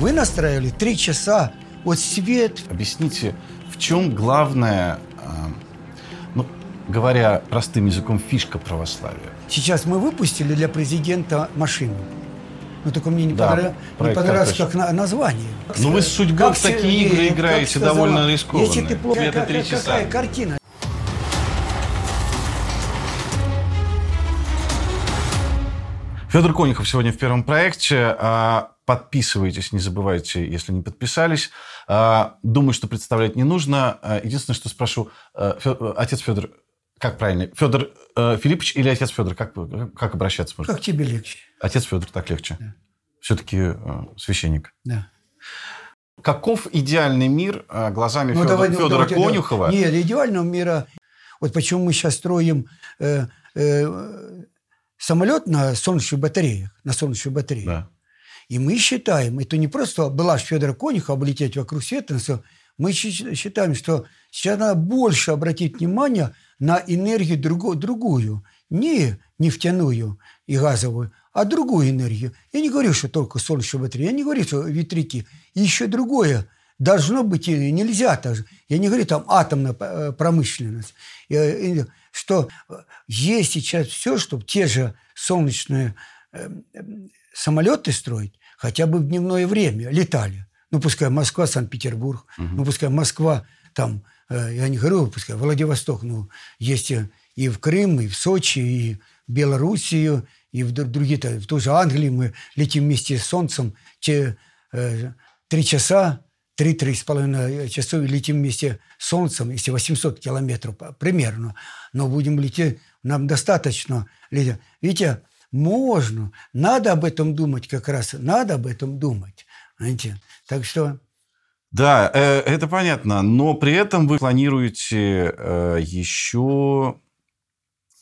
Вы настраивали три часа, вот свет. Объясните, в чем главное, а, ну, говоря простым языком, фишка православия? Сейчас мы выпустили для президента машину. Но только мне не, Да, понрав- не понравилось как на- название. Ну, вы с судьбой Как в такие игры как играете довольно рискованные. Если ты плохо, часа. какая картина? Федор Конюхов сегодня в первом проекте. А, Подписывайтесь, не забывайте, если не подписались. А, Думаю, что представлять не нужно. А, Единственное, что спрошу, отец Федор, как правильно? Федор э, Филиппович или отец Федор? Как, как обращаться можно? Как тебе легче? Отец Федор, так легче. Все-таки э, священник. Да. Каков идеальный мир э, глазами Ну, Федора, давай, ну, Федора давайте, да. Конюхова? Нет, идеального мира. Вот почему мы сейчас строим э, э, самолет на солнечных батареях, на солнечных батареях. Да. И мы считаем, это не просто была Федора Конюха облететь вокруг света, но мы считаем, что сейчас надо больше обратить внимание на энергию друго- другую, не нефтяную и газовую, а другую энергию. Я не говорю, что только солнечные батареи, я не говорю, что ветряки. И еще другое должно быть, нельзя даже. Я не говорю там атомная э, промышленность. Что э, есть сейчас все, чтобы те же солнечные э, самолеты строить хотя бы в дневное время летали. Ну, пускай Москва, Санкт-Петербург, ну, пускай Москва, там, э, я не говорю, пускай Владивосток, ну, есть и- в Крым, и в Сочи, и в Белоруссию, и в дру- другие, в ту же Англию мы летим вместе с Солнцем те, три часа, три-три с половиной часов и летим вместе с Солнцем, если 800 километров примерно. Но будем лететь, нам достаточно лететь. Видите, можно, надо об этом думать как раз, надо об этом думать. Знаете? Так что Да, э, это понятно. Но при этом вы планируете э, еще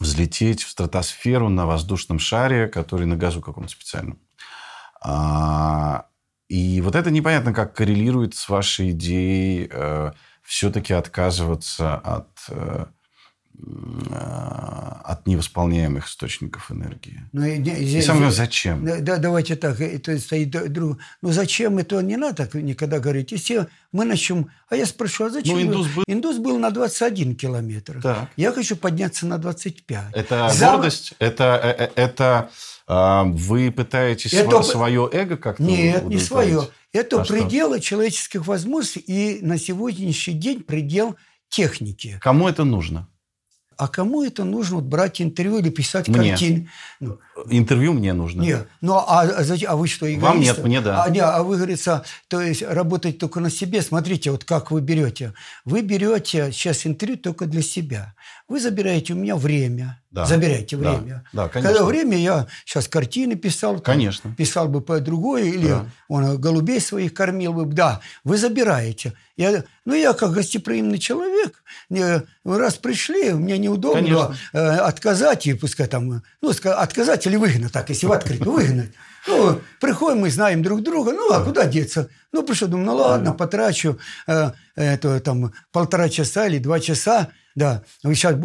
взлететь в стратосферу на воздушном шаре, который на газу каком-то специальном. И вот это непонятно, как коррелирует с вашей идеей э, все-таки отказываться от, э, от невосполняемых источников энергии. Ну, и И здесь- самое главное, зачем? Да, да, давайте так, это стоит друг. Ну зачем это не надо так никогда говорить? Если мы начнем, а я спрошу, а зачем? Ну, индус был- Индус был на 21 километр. Так. Я хочу подняться на 25. Это За- гордость? Это, э, э, это а, вы пытаетесь Это- свое эго как-то Нет, не свое. Это А что? пределы человеческих возможностей и на сегодняшний день предел техники. Кому это нужно? А кому это нужно вот брать интервью или писать Мне. картины? Ну, Интервью мне нужно. Нет, ну а, а а вы что, эгоист? Вам нет, мне да. А, не, а вы, говорится, то есть работать только на себе. Смотрите, вот как вы берете. Вы берете сейчас интервью только для себя. Вы забираете у меня время. Да. Забираете Да. время. Да, конечно. Когда время я сейчас картины писал. там, Конечно. Писал бы по другой, или Да. он голубей своих кормил бы. Да, вы забираете. Я, ну, я как гостеприимный человек, не, раз пришли, мне неудобно Конечно. э, отказать, и пускай там, ну, отказать или выгнать, так, если в открытую, выгнать. Ну, приходим, мы знаем друг друга, ну, а куда деться? Ну, пришел, думаю, ну, ладно, потрачу э, это, там, полтора часа или два часа, да, вы сейчас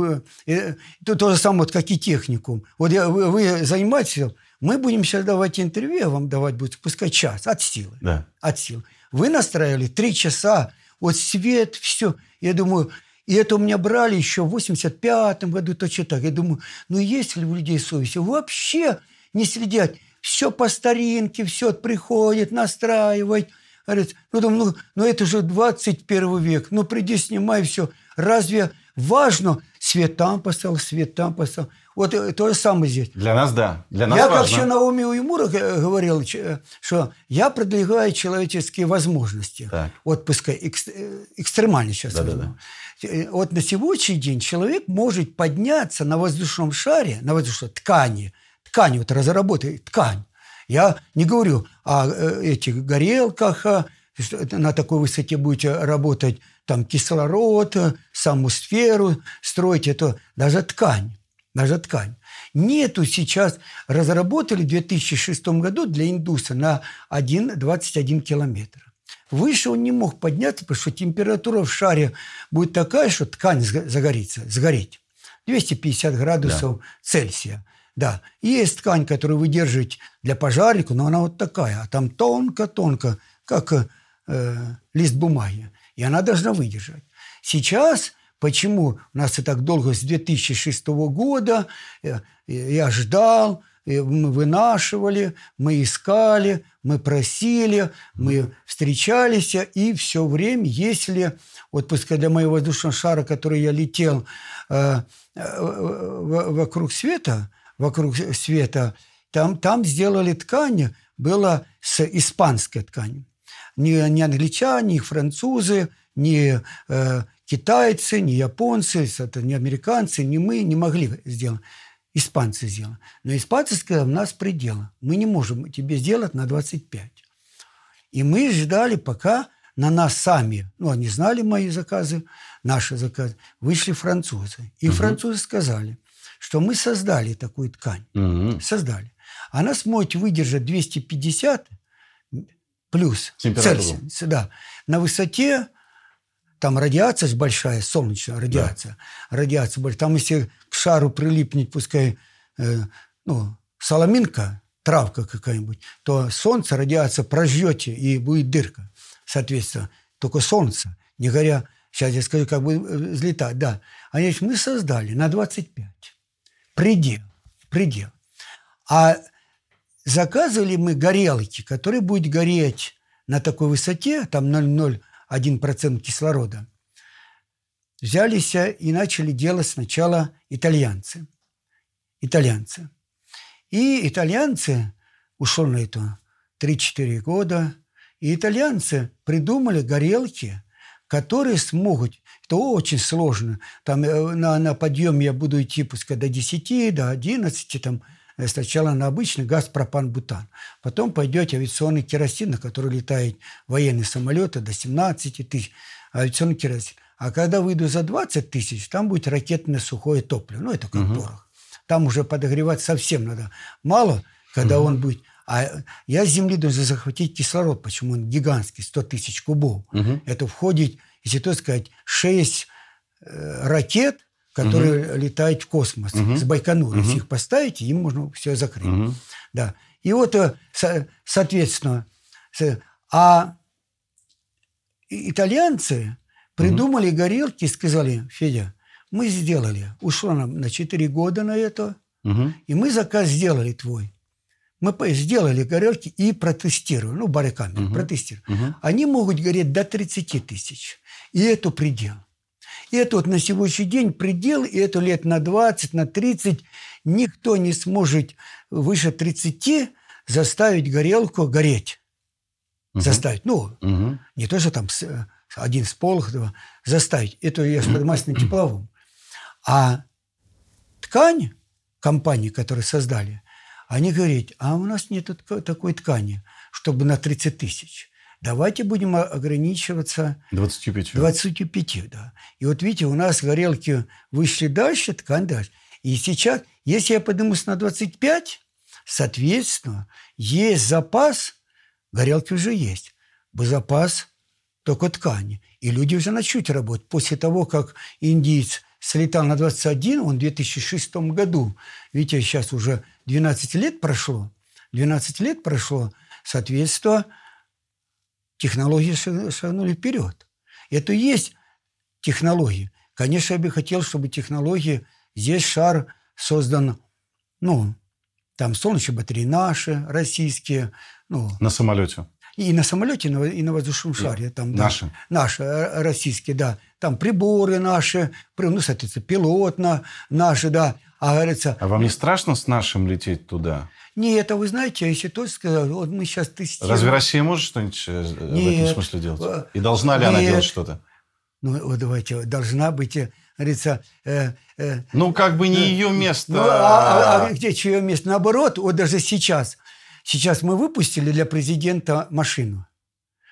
э, то, то же самое, вот, как и техникум. Вот я, вы, вы занимаетесь, мы будем сейчас давать интервью, я вам давать будет, пускай час, от силы Да. от сил. Вы настраивали три часа, вот свет, все. Я думаю, и это у меня брали еще в 85 году, точно так. Я думаю, ну есть ли у людей совесть? Вообще не следят. Все по старинке, все приходит, настраивать. Говорит, ну, думаю, ну, ну это же 21 век, ну приди, снимай все. Разве важно? Свет там поставил, свет там поставил. Вот э, то же самое здесь. Для нас да. Для нас Я как важно. еще Наоми Уймура г- говорил, ч- что я продвигаю человеческие возможности. Так. Вот пускай экс- э, экстремально сейчас. Да-да-да. возьму. Э, Вот на сегодняшний день человек может подняться на воздушном шаре, на воздушной ткани, ткань вот разработать, ткань. Я не говорю о э, этих горелках, а, на такой высоте будете работать, там кислород, э, саму сферу строить, это даже ткань даже ткань. Нету сейчас, разработали в 2006 году для индуса на 1, 21 километр. Выше он не мог подняться, потому что температура в шаре будет такая, что ткань загорится, сгореть. 250 градусов Цельсия. Да. И есть ткань, которую вы держите для пожарника, но она вот такая. А там тонко-тонко как э, лист бумаги. И она должна выдержать. Сейчас Почему у нас и так долго, с 2006 года, э, я ждал, мы вынашивали, мы искали, мы просили, мы встречались, и все время, если, вот для моего воздушного шара, который я летел э, э, вокруг света, вокруг света, там, там сделали ткань, была с испанской тканью. Не, не англичане, не французы, не э, китайцы, не японцы, это не американцы, не мы не могли сделать. Испанцы сделали. Но испанцы сказали, у нас предел. Мы не можем тебе сделать на 25. И мы ждали, пока на нас сами, ну, они знали мои заказы, наши заказы, вышли французы. И угу. французы сказали, что мы создали такую ткань. Угу. Создали. Она сможет выдержать 250 плюс Цельсия. Да, на высоте там радиация большая, солнечная радиация. Да. Радиация большая. Там если шару прилипнет, пускай, э, ну, соломинка, травка какая-нибудь, то солнце, радиация прожжете, и будет дырка. Соответственно, только солнце, не горя, сейчас я скажу, как бы э, взлетать, да. А значит, мы создали на 25. Предел. Предел. А заказывали мы горелки, которые будут гореть на такой высоте, там 0,0 1% кислорода, взялись и начали делать сначала итальянцы. Итальянцы. И итальянцы, ушел на это 3-4 года, и итальянцы придумали горелки, которые смогут, это очень сложно, там э, на, на подъем я буду идти пускай до 10, до 11, там, Э, сначала на обычный газ, пропан, бутан. Потом пойдет авиационный керосин, на который летают военные самолеты до 17 тысяч. Авиационный керосин. А когда выйду за 20 тысяч, там будет ракетное сухое топливо. Ну, это как угу. порох. Там уже подогревать совсем надо. Мало, когда угу. он будет... А я с Земли должен захватить кислород. Почему он гигантский, 100 тысяч кубов. Угу. Это входит, если то сказать, 6 э, ракет – которые угу. летают в космос угу. с Байконура. Угу. Если их поставите, им можно все закрыть. Угу. Да. И вот, э, соответственно, а итальянцы придумали угу. горелки и сказали, Федя, мы сделали, ушло нам на 4 года на это, угу. и мы заказ сделали твой. Мы сделали горелки и протестировали, ну, барикамеры, угу. протестировали. Угу. Они могут гореть до 30 тысяч. И это предел. И это вот на сегодняшний день предел, и это лет на 20, на 30 никто не сможет выше 30 заставить горелку гореть. Угу. Заставить. Ну, угу. не то, что там один сполох, два, заставить. Это я поднимаюсь на тепловом. А ткань компании, которые создали, они говорят, а у нас нет такой ткани, чтобы на 30 тысяч. Давайте будем ограничиваться 25. 25, да. И вот видите, у нас горелки вышли дальше, ткань дальше. И сейчас, если я поднимусь на 25, соответственно, есть запас, горелки уже есть, запас только ткани. И люди уже начнут работать. После того, как индиец слетал на 21, он в 2006 году, видите, сейчас уже 12 лет прошло, 12 лет прошло, соответственно, технологии шагнули вперед. Это и есть технологии. Конечно, я бы хотел, чтобы технологии... Здесь шар создан, ну, там солнечные батареи наши, российские. Ну, на самолете. И на самолете, и на воздушном шаре. Там, наши. Да, наши, э, российские, да. Там приборы наши, ну, соответственно, пилот на, наши, да. А, говорится, а вам не страшно с нашим лететь туда? Нет, а вы знаете, если то сказал, вот мы сейчас тестируем. Разве Россия может что-нибудь э, в этом смысле делать? Э, И должна ли Нет. она делать что-то? Ну, вот давайте, должна быть, э, говорится... Э, э, ну, как бы не э, ее место. Ну, а, а, а где чье место? Наоборот, вот даже сейчас. Сейчас мы выпустили для президента машину.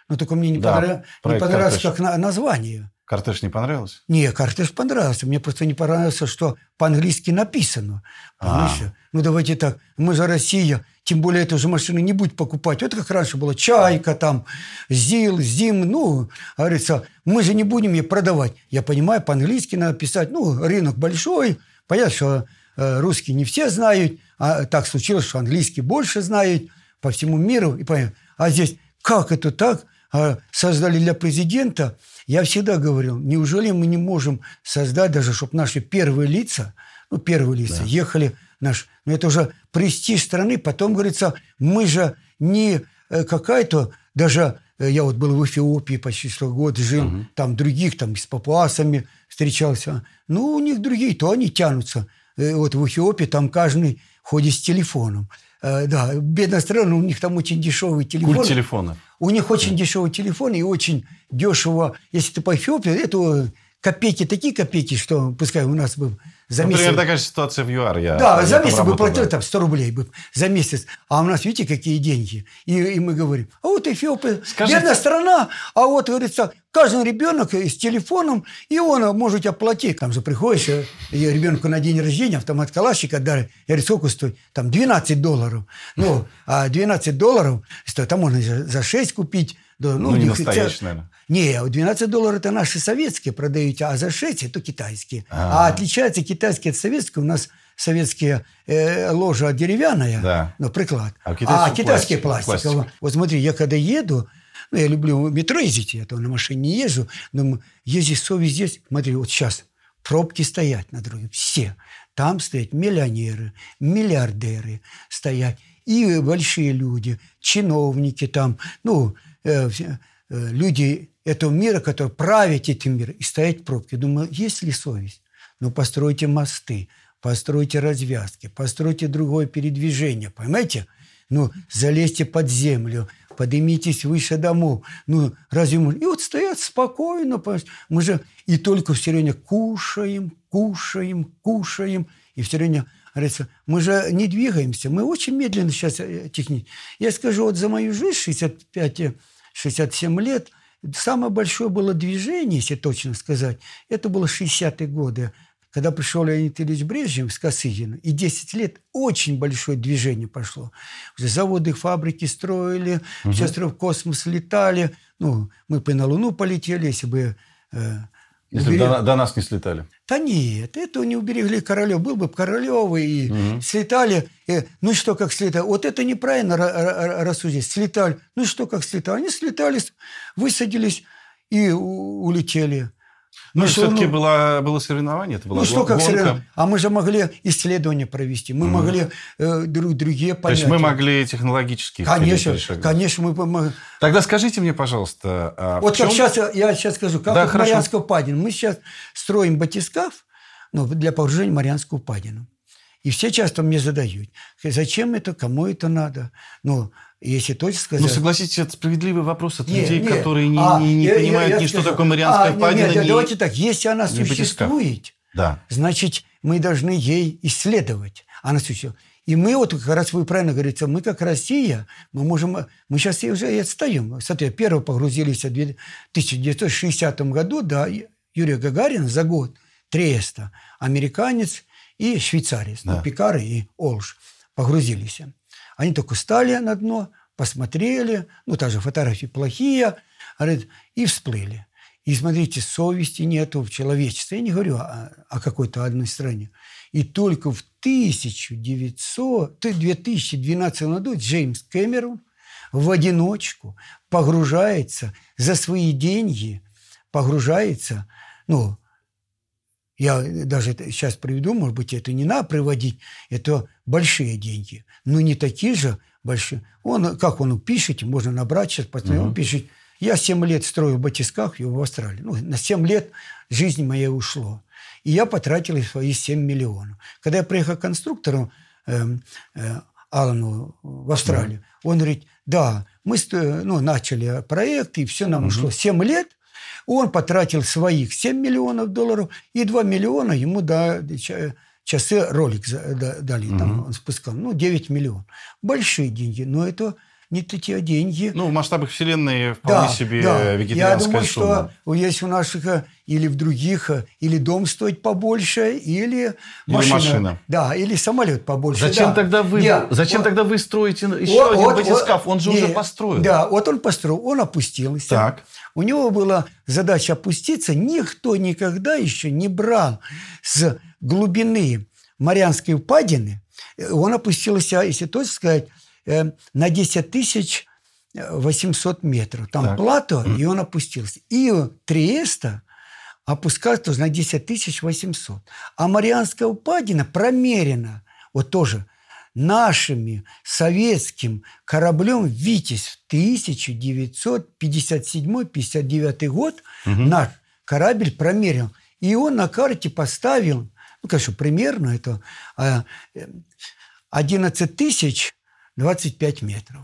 Но только мне не, да, понрав... не понравилось как на, название. Кортеж не понравилось? Не, кортеж понравился. Мне просто не понравилось, что по-английски написано. Понимаешь? А. Ну, давайте так. Мы же Россия. Тем более, эту же машину не будет покупать. Вот как раньше было. Чайка там, ЗИЛ, ЗИМ. Ну, говорится, мы же не будем ее продавать. Я понимаю, по-английски надо писать. Ну, рынок большой. Понятно, что э, русские не все знают. А так случилось, что английский больше знают по всему миру. И понятно. А здесь как это так? А, создали для президента. Я всегда говорил, неужели мы не можем создать даже, чтобы наши первые лица, ну, первые лица, да. ехали наш... Ну, это уже престиж страны. Потом, говорится, мы же не э, какая-то даже... Э, я вот был в Эфиопии почти что год, жил, угу. там других, там с папуасами встречался. Ну, у них другие, то они тянутся. Э, вот в Эфиопии там каждый ходит с телефоном. Да, бедная страна, у них там очень дешевый телефон. Культ телефона. У них очень дешевый телефон и очень дешево. Если ты по Эфиопии, это копейки, такие копейки, что пускай у нас бы за месяц... Например, такая же ситуация в ЮАР. Я, да, я за месяц бы платил там 100 рублей бы за месяц. А у нас, видите, какие деньги. И, и мы говорим, а вот Эфиопия, Скажите... бедная страна, а вот, говорится, каждый ребенок с телефоном, и он может оплатить. Там же приходишь, э, ребенку на день рождения автомат Калашника дарит. Я говорю, сколько стоит? Там 12 долларов. Ну, а 12 долларов, стоит, там можно за 6 купить. ну, ну не настоящий, наверное. Не, 12 долларов это наши советские продаете, а за 6 это китайские. А, -а, отличается китайские от советских. У нас советские э, ложа деревянная, да. но приклад. А, а китайские пластик. пластик. Вот смотри, я когда еду, ну, я люблю метро ездить, я то на машине не езжу, но ездить совесть здесь, смотри, вот сейчас пробки стоят на дороге, все. Там стоят миллионеры, миллиардеры стоят, и большие люди, чиновники там, ну, э, э, люди этого мира, который править этим миром, и стоять в пробке. Думаю, есть ли совесть? Ну, постройте мосты, постройте развязки, постройте другое передвижение, понимаете? Ну, залезьте под землю, поднимитесь выше домов. Ну, разве мы... И вот стоят спокойно. Мы же и только все время кушаем, кушаем, кушаем. И все время говорится, мы же не двигаемся. Мы очень медленно сейчас э, технически. Я скажу, вот за мою жизнь, 65-67 лет – Самое большое было движение, если точно сказать, это было 60-е годы, когда пришел Леонид Ильич Брежнев с Косыгина, и 10 лет очень большое движение пошло. Заводы, фабрики строили, угу. все в космос летали. Ну, мы бы на Луну полетели, если бы э, если уберег... до, до нас не слетали. Да нет, это не уберегли Королев. Был бы Королев, и угу. слетали. И, ну что, как слетали? Вот это неправильно рассудить. Слетали. Ну что, как слетали? Они слетали, высадились и улетели. Ну, ну все-таки ну, было, было соревнование, это была Ну, что как соревнование? А мы же могли исследования провести, мы mm. могли э, друг, другие понятия. То есть мы могли технологически Конечно, конечно. Мы, мы... Тогда скажите мне, пожалуйста, а Вот как чем... сейчас, я сейчас скажу, как да, вот Марианского падину. Мы сейчас строим батискаф ну, для погружения Марианского падину. И все часто мне задают, зачем это, кому это надо. Ну, если точно сказать... Ну, согласитесь, это справедливый вопрос от нет, людей, нет. которые не, а, не, не я, понимают я, я ни скажу, что такое Марианская а, впадина, нет, нет, ни, Давайте так, если она существует, да. значит, мы должны ей исследовать. Она существует. И мы вот как раз, вы правильно говорите, мы как Россия, мы можем, мы сейчас уже и отстаем. Смотри, первые погрузились в 1960 году, да, Юрий Гагарин за год, Треста, американец и швейцарец, да. ну, Пикары и Олш погрузились. Они только стали на дно, посмотрели, ну, та же фотографии плохие, говорит, и всплыли. И смотрите, совести нету в человечестве. Я не говорю о, о какой-то одной стране. И только в 1900, 2012 году Джеймс Кэмерон в одиночку погружается за свои деньги, погружается, ну, я даже сейчас приведу, может быть, это не надо приводить, это большие деньги, но не такие же большие. Он, как он пишет, можно набрать сейчас, посмотреть, угу. он пишет, я 7 лет строил в батисках в Австралии. Ну, на 7 лет жизни моей ушло. И я потратил свои 7 миллионов. Когда я приехал к конструктору э, э, Алану в Австралию, да. он говорит, да, мы ну, начали проект, и все нам угу. ушло 7 лет, он потратил своих 7 миллионов долларов, и 2 миллиона ему дали часы ролик дали, угу. там он спускал, ну, 9 миллионов. Большие деньги, но это не те деньги. Ну, в масштабах Вселенной вполне да, себе да. вегетарианская Я думаю, сумма. что есть у наших э, или в других, э, или дом стоит побольше, или машина. Или машина. Да, или самолет побольше. Зачем, да. тогда, вы, Нет, зачем вот, тогда вы строите еще вот, один вот, батискаф? Он же не, уже построен. Да, вот он построил, он опустился. Так. У него была задача опуститься. Никто никогда еще не брал с глубины Марианской впадины. Он опустился, если точно сказать, Э, на 10 тысяч 800 метров. Там Так. плато, и он опустился. И Триеста опускается тоже на 10 тысяч 800. А Марианская упадина промерена, вот тоже, нашими советским кораблем «Витязь» в 1957-59 год наш корабль промерил. И он на карте поставил, ну, конечно, примерно это а, э, 11 тысяч 25 метров.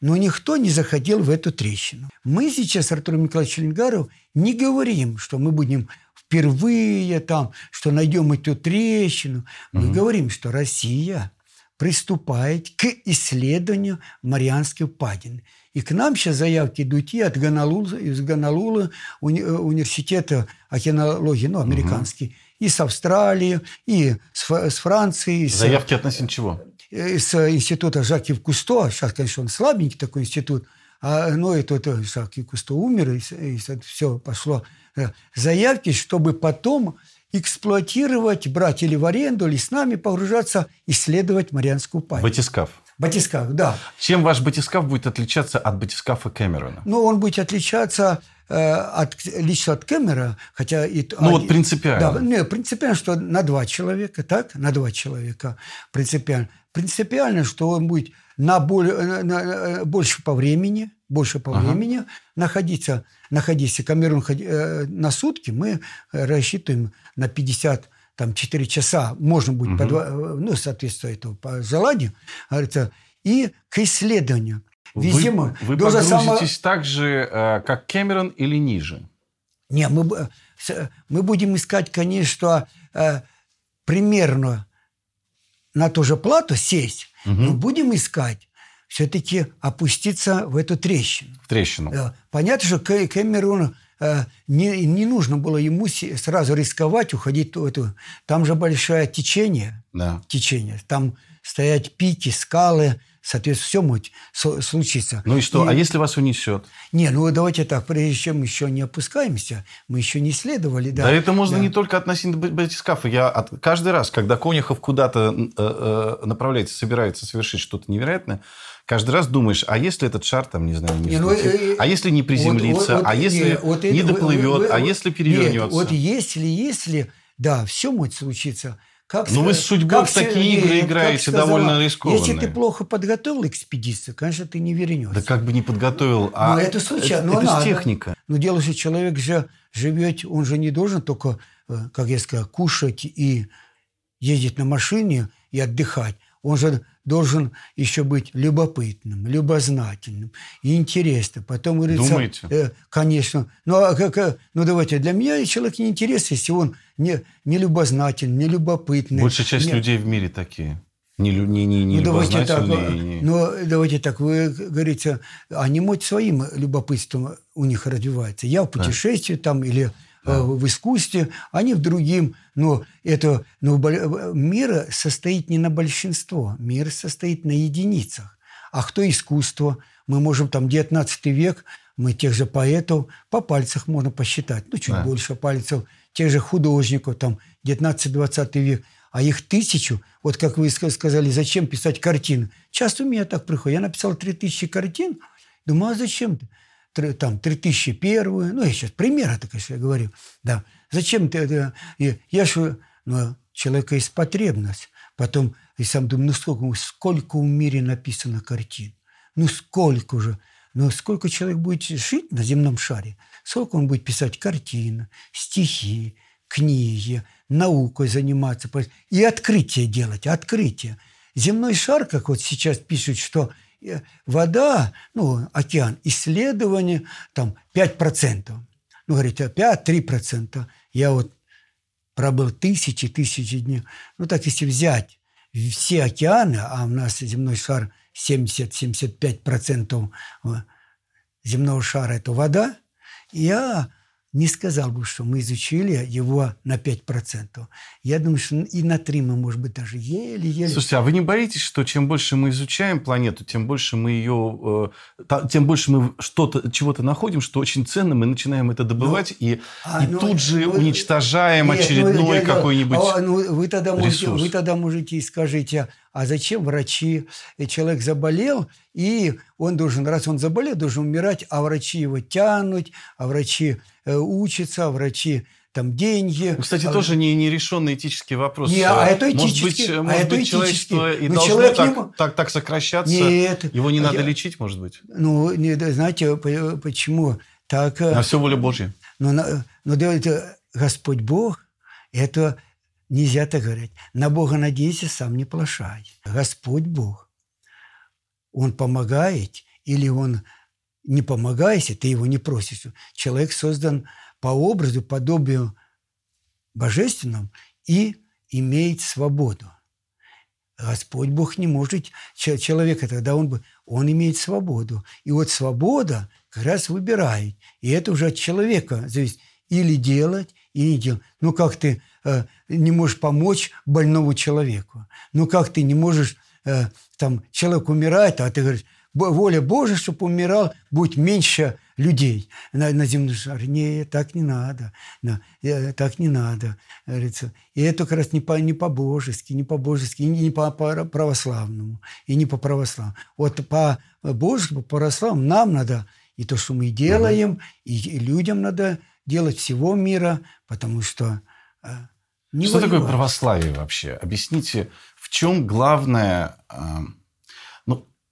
Но никто не заходил в эту трещину. Мы сейчас, Артур Николаевич Ленгаров, не говорим, что мы будем впервые там, что найдем эту трещину. Мы говорим, что Россия приступает к исследованию Марианской впадины. И к нам сейчас заявки идут и от Гонолулы, из Гонолулы уни- э, университета океанологии, ну, американский, и с Австралии, и с, с Франции. и с- Заявки относительно чего? Э, с института Жаки Кусто, сейчас, конечно, он слабенький такой институт, а, но это, это Жаки Кусто умер, и, все пошло. э, Заявки, чтобы потом эксплуатировать, брать или в аренду, или с нами погружаться, исследовать Марианскую память. Батискаф. Батискаф, да. Чем ваш батискаф будет отличаться от батискафа Кэмерона? Но он будет отличаться э, от, лично от Кэмера, хотя... И, Ну, вот принципиально. Да, не, принципиально, что на два человека, так? На два человека принципиально. Принципиально, что он будет на, боль, на- на- больше по времени, больше по Ага. времени находиться, находиться. Камерун э, на сутки мы э, рассчитываем на 50 там 4 часа можно будет, по два- э, ну, соответственно, этому по желанию, говорится, и к исследованию. Везде вы мы- вы доза само- погрузитесь так же, э, как Кэмерон или ниже? Не, мы, б- с- мы будем искать, конечно, э, примерно на ту же плату сесть, но будем искать все-таки опуститься в эту трещину. В трещину. Э, Понятно, что Кэ- Кэмерону э, не, не нужно было ему сразу рисковать, уходить в эту... Там же большое течение, Да. течение. Там стоять пики, скалы, соответственно, все может случиться. Ну и что? И- А если вас унесет? Не, ну давайте так, прежде чем еще не опускаемся, мы еще не исследовали. Да, Да, это можно да. не только относительно батискафа. Я от- каждый раз, когда Конюхов куда-то э, э, направляется, собирается совершить что-то невероятное, каждый раз думаешь, а если этот шар там, не знаю, не Не, ну, взлетит? э, э, а если не приземлится, Вот- вот- а если не, вот не это- доплывет, вы- вы- а если Нет, перевернется? вот если, если, да, все может случиться. Как Ну, вы с судьбой как в такие игры играете сказала, довольно рискованные. Если ты плохо подготовил экспедицию, конечно, ты не вернешься. Да как бы не подготовил, а Ну, это случайно, это, но это техника. Но дело же, человек же живет, он же не должен только, э, как я сказал, кушать и ездить на машине и отдыхать. Он же должен еще быть любопытным, любознательным интересным. Потом говорится, Думаете? э, конечно. Ну, а как, э, ну, давайте, для меня человек не интересен, если он не, не любознательный, не любопытный. Большая часть не- людей в мире такие. Не, не, не, не ну, давайте так, любознательные, не- ну, давайте так, вы говорите, они, может, своим любопытством у них развивается. Я в путешествии там или э, в искусстве, они в другим. Но это, но мир состоит не на большинство, мир состоит на единицах. А кто искусство? Мы можем там 19 век, мы тех же поэтов по пальцах можно посчитать, ну, чуть Да. больше пальцев, тех же художников, там, 19-20 век, а их тысячу. Вот как вы ска- сказали, зачем писать картины? Часто у меня так приходит. Я написал 3000 картин, думаю, а зачем ты? Там 3001, ну, я сейчас примеры, так я говорю. Да. Зачем ты это? Я же, ну, человека есть потребность. Потом, и сам думаю, ну, сколько, сколько в мире написано картин? Ну, сколько же? Но сколько человек будет жить на земном шаре, сколько он будет писать картины, стихи, книги, наукой заниматься и открытие делать, открытие. Земной шар, как вот сейчас пишут, что э, вода, ну, океан, исследование, там, 5%. Ну, говорите, 5-3%. Я вот пробыл тысячи, тысячи дней. Ну, так если взять все океаны, а у нас земной шар 70-75% земного шара – это вода, я не сказал бы, что мы изучили его на 5%. Я думаю, что и на 3 мы, может быть, даже еле-еле... Слушайте, а вы не боитесь, что чем больше мы изучаем планету, тем больше мы ее, э, тем больше мы что-то, чего-то находим, что очень ценно, мы начинаем это добывать и, А, и ну, тут же ну, уничтожаем Нет, ну, очередной я- я- какой-нибудь а, ну, вы, тогда можете, ресурс. вы тогда можете и скажите, а зачем врачи? И человек заболел, и он должен, раз он заболел, должен умирать, а врачи его тянут, а врачи э, учатся, а врачи там деньги. Ну, Кстати, а... тоже не нерешенный этический вопрос. Не, а это этический. Может быть, а может это быть человечество и Но должно человек так, не... так, так сокращаться. Нет. Его не надо Я... лечить, может быть? Ну, не, знаете, почему? Так, На все воля Божья. Но, но это Господь Бог, это нельзя так говорить. На Бога надейся, сам не плашай. Господь Бог. Он помогает или Он не помогает, ты его не просишь. Человек создан по образу, подобию божественному и имеет свободу. Господь Бог не может человека, тогда он, он имеет свободу. И вот свобода как раз выбирает. И это уже от человека зависит. Или делать, или не делать. Ну, как ты не можешь помочь больному человеку? Ну, как ты не можешь, э, там, человек умирает, а ты говоришь, воля Божия, чтобы умирал, будет меньше людей на, на земном шаре. Не, так не надо. На, э, так не надо. Говорится. И это как раз не, по, не по-божески, не по-божески, и не по православному, и не по православному. Вот по божески, по православному нам надо и то, что мы делаем, и, и людям надо делать всего мира, потому что э, не Что воевать. такое православие вообще? Объясните, в чем главное... Э,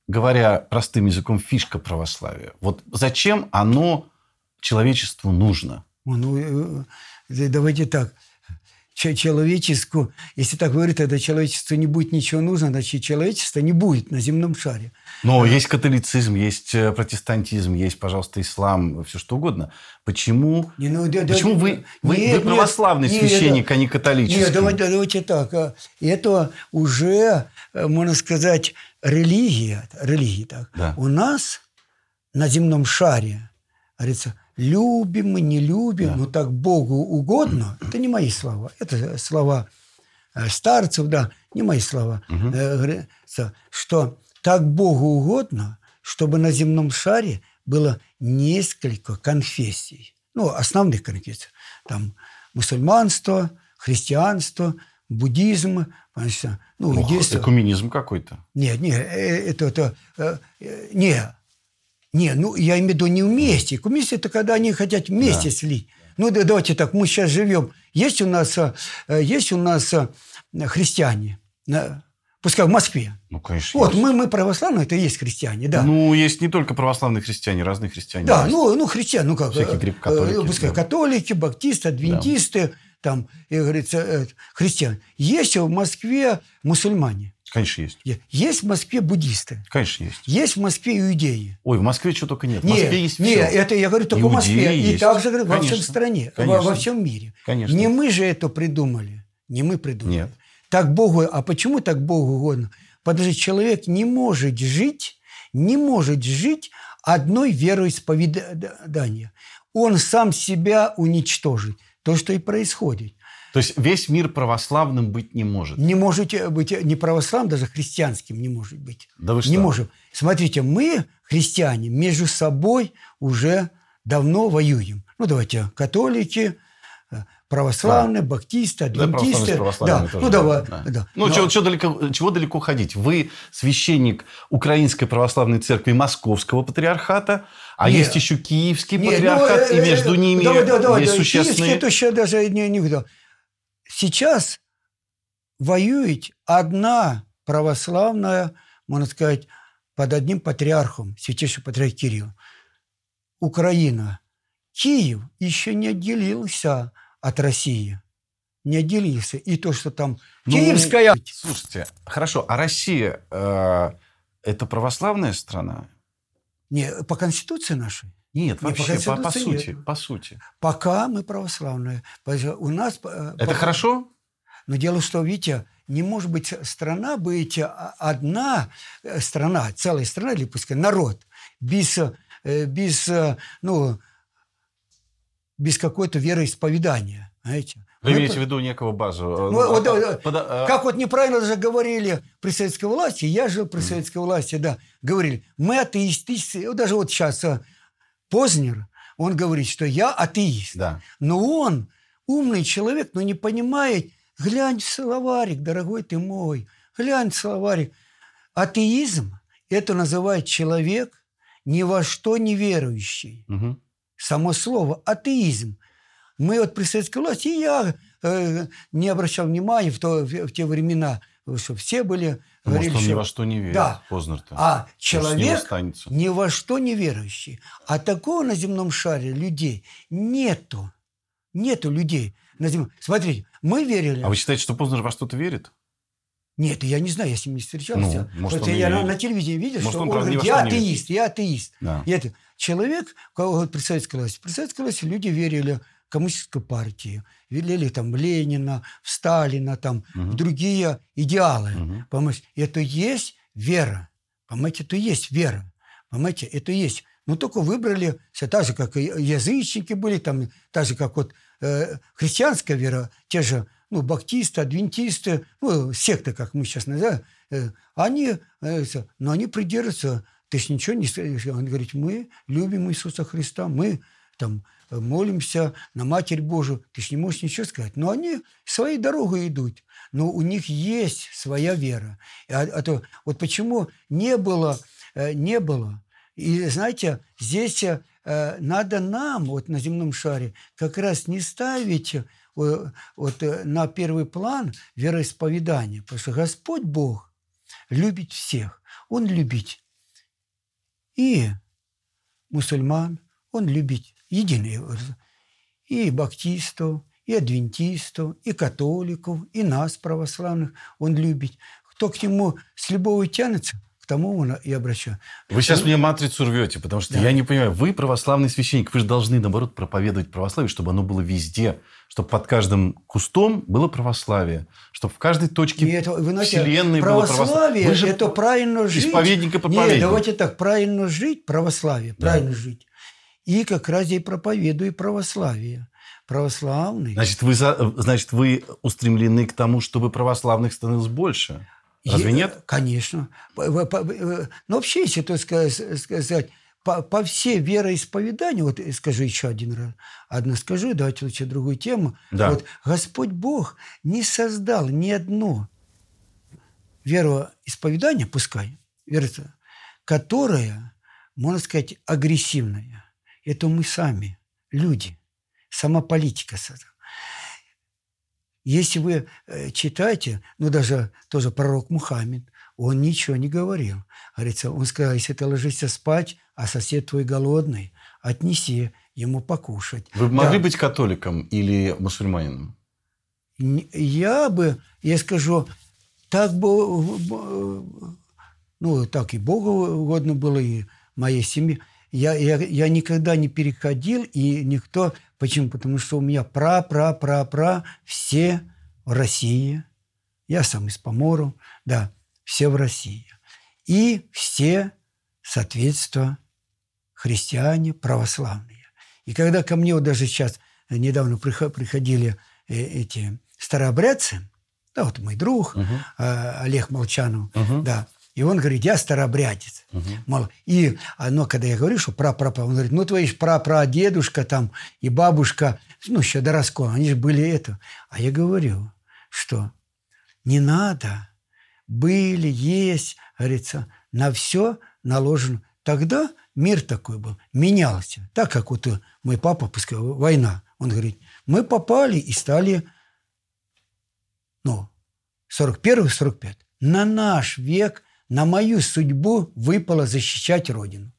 говоря простым языком, фишка православия. Вот зачем оно человечеству нужно? Ну, э, э, давайте так. Человеческому, если так говорить, тогда человечеству не будет ничего нужно, значит, человечества не будет на земном шаре. Но есть католицизм, есть э, протестантизм, есть, пожалуйста, ислам, все что угодно. Почему, не, ну, да, почему да, вы, вы, нет, вы православный нет, священник, нет, а не католический? Нет, давайте, давайте так. А, это уже, можно сказать, религия, религия так, да. у нас на земном шаре, говорится, любим мы, не любим, да. но так Богу угодно, это не мои слова, это слова э, старцев, да, не мои слова, угу. что так Богу угодно, чтобы на земном шаре было несколько конфессий, ну, основных конфессий, там мусульманство, христианство, буддизм, ну, Ох, есть... Экуменизм какой-то. Нет, нет, э, это, это, это не, не, ну, я имею в виду не вместе. Экуменизм – это когда они хотят вместе да. слить. Ну, да, давайте так, мы сейчас живем. Есть у нас, э, есть у нас э, христиане, пускай в Москве. Ну, конечно. Вот, мы, мы православные, это и есть христиане, да. Ну, есть не только православные христиане, разные христиане. Да, ну, ну, христиане, ну как. Всякие грек-католики. Пускай да. католики, баптисты, адвентисты, да там, и говорится, э, христиан. Есть в Москве мусульмане. Конечно, есть. Есть в Москве буддисты. Конечно, есть. Есть в Москве иудеи. Ой, в Москве что только нет. В Москве нет, есть все. Нет, это я говорю только в Москве. Есть. И также говорю, во всем стране, во, во всем мире. Конечно. Не мы же это придумали. Не мы придумали. Нет. Так Богу, а почему так Богу угодно? Потому что человек не может жить, не может жить одной вероисповедания. Он сам себя уничтожит. То, что и происходит. То есть весь мир православным быть не может? Не можете быть не православным, даже христианским не может быть. Да вы что? Не можем. Смотрите, мы, христиане, между собой уже давно воюем. Ну, давайте, католики, э, православные, да. баптисты, адвентисты. Да, да. ну давай. Да. Да. Ну, Но... чего, чего, далеко, чего далеко ходить? Вы священник Украинской православной церкви Московского патриархата, а нет. есть еще Киевский нет, патриархат, ну, и между ними давай, давай, давай, есть существенные... Киевский это еще даже не, не Сейчас воюет одна православная, можно сказать, под одним патриархом, святейший патриарх Кирилл. Украина. Киев еще не отделился от России. Не отделился. И то, что там ну, Киевская... Слушайте, хорошо, а Россия э, это православная страна? Не, по Конституции нашей? Нет, вообще, по, по, по сути, нет. по сути. Пока мы православные. У нас... Э, Это по... хорошо? Но дело в том, видите, не может быть страна быть а, одна э, страна, целая страна, или пускай народ, без, э, без, ну, без какой-то вероисповедания. Знаете? Вы мы... имеете в виду некого базу? Ну, ну, вот, а, под... А, как вот неправильно даже говорили при советской власти, я жил при советской власти, да, говорили, мы атеистические, даже вот сейчас Познер, он говорит, что я атеист. Да. Но он умный человек, но не понимает, глянь в словарик, дорогой ты мой, глянь словарик. Атеизм – это называет человек ни во что не верующий. Угу. Само слово атеизм. Мы вот при советской власти, и я э, не обращал внимания в, то, в, в те времена, что все были... Ну, Может, говорили, он ни во что не верит, Да. Познер-то. А человек ни во что не верующий. А такого на земном шаре людей нету. Нету людей на земном. Смотрите, мы верили. А вы считаете, что Познер во что-то верит? Нет, я не знаю, я с ним не встречался. Ну, может, я на, на телевидении видел, Может, что он, он, говорит, во я что не верит». атеист, я атеист. Да. Это человек, у кого вот при советской власти. При советской власти люди верили коммунистическую партию, верили там Ленина, в Сталина, там, в другие идеалы. Мгм. Понимаете, это есть вера. Понимаете, это есть вера. Понимаете, это есть. Но только выбрали, все так же, как и язычники были, там, так же, как вот э, христианская вера, те же ну, баптисты, адвентисты, ну, секты, как мы сейчас называем, э, они, э, но они придерживаются, ты ж ничего не... Он говорит, мы любим Иисуса Христа, мы там э, молимся на Матерь Божию, ты ж не можешь ничего сказать. Но они своей дорогой идут, но у них есть своя вера. А, а то, вот почему не было, э, не было, и знаете, здесь э, надо нам вот на земном шаре как раз не ставить вот, на первый план вероисповедание, потому что Господь Бог любит всех. Он любит и мусульман, он любит единый и баптистов, и адвентистов, и католиков, и нас, православных, он любит. Кто к нему с любовью тянется, к тому он и обращает. Вы сейчас мне матрицу рвете, потому что Да. я не понимаю, вы православный священник, вы же должны, наоборот, проповедовать православие, чтобы оно было везде, чтобы под каждым кустом было православие, чтобы в каждой точке Нет, вы знаете, вселенной было православие православие. Вы же это правильно жить. исповедник и Нет, давайте так, правильно жить, православие, Да. правильно жить. И как раз я и проповедую православие. Православный. Значит, вы, за- значит, вы устремлены к тому, чтобы православных становилось больше. Разве Е- нет? Конечно. Э, Но вообще, если то ска- сказать, по, по все вероисповедания, вот скажу еще один раз, одно скажу, давайте лучше другую тему. Да. Вот Господь Бог не создал ни одно вероисповедание, пускай, вероисповедание, которое, можно сказать, агрессивное. Это мы сами, люди. Сама политика. Если вы э, читаете, ну даже тоже пророк Мухаммед, он ничего не говорил. Говорится, он сказал, если ты ложишься спать, а сосед твой голодный, отнеси ему покушать. Вы могли Да. быть католиком или мусульманином? Я бы, я скажу, так бы, ну, так и Богу угодно было, и моей семье. Я, я, я никогда не переходил, и никто... Почему? Потому что у меня пра-пра-пра-пра все в России. Я сам из Помору, да, все в России. И все, соответственно, христиане православные. И когда ко мне вот даже сейчас недавно прихо- приходили э, эти старообрядцы, да, вот мой друг э, Олег Молчанов, Мгм. да, и он говорит, я старообрядец. Мгм. Мол, и оно, когда я говорю, что пра пра он говорит, ну, твои ж пра-прадедушка там и бабушка, ну, еще до раскола, они же были это. А я говорю, что не надо, были, есть, говорится, на все наложено. Тогда мир такой был, менялся. Так как вот мой папа, пускай война, он говорит, мы попали и стали, ну, 41-45. На наш век, на мою судьбу выпало защищать Родину.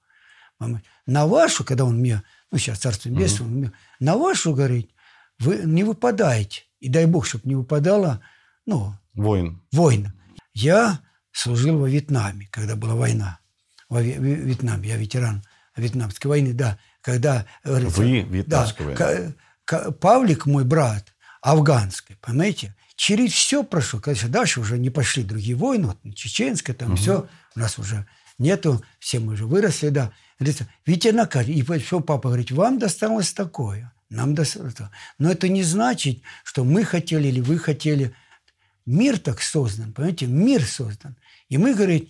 На вашу, когда он мне, ну, сейчас царство небесное, он мне, на вашу, говорит, вы не выпадаете. И дай Бог, чтобы не выпадала, ну, Воин. война. Я служил во Вьетнаме, когда была война. Во Вьетнаме, я ветеран Вьетнамской войны, да. Когда, Вы вьетнамской да, войны. Павлик, мой брат, афганской, понимаете, через все прошел. Конечно, дальше уже не пошли другие войны, вот чеченская, там все, у нас уже нету, все мы уже выросли, да. Ведь она каждый, и что папа говорит, вам досталось такое, нам досталось. Но это не значит, что мы хотели или вы хотели. Мир так создан, понимаете, мир создан. И мы, говорит,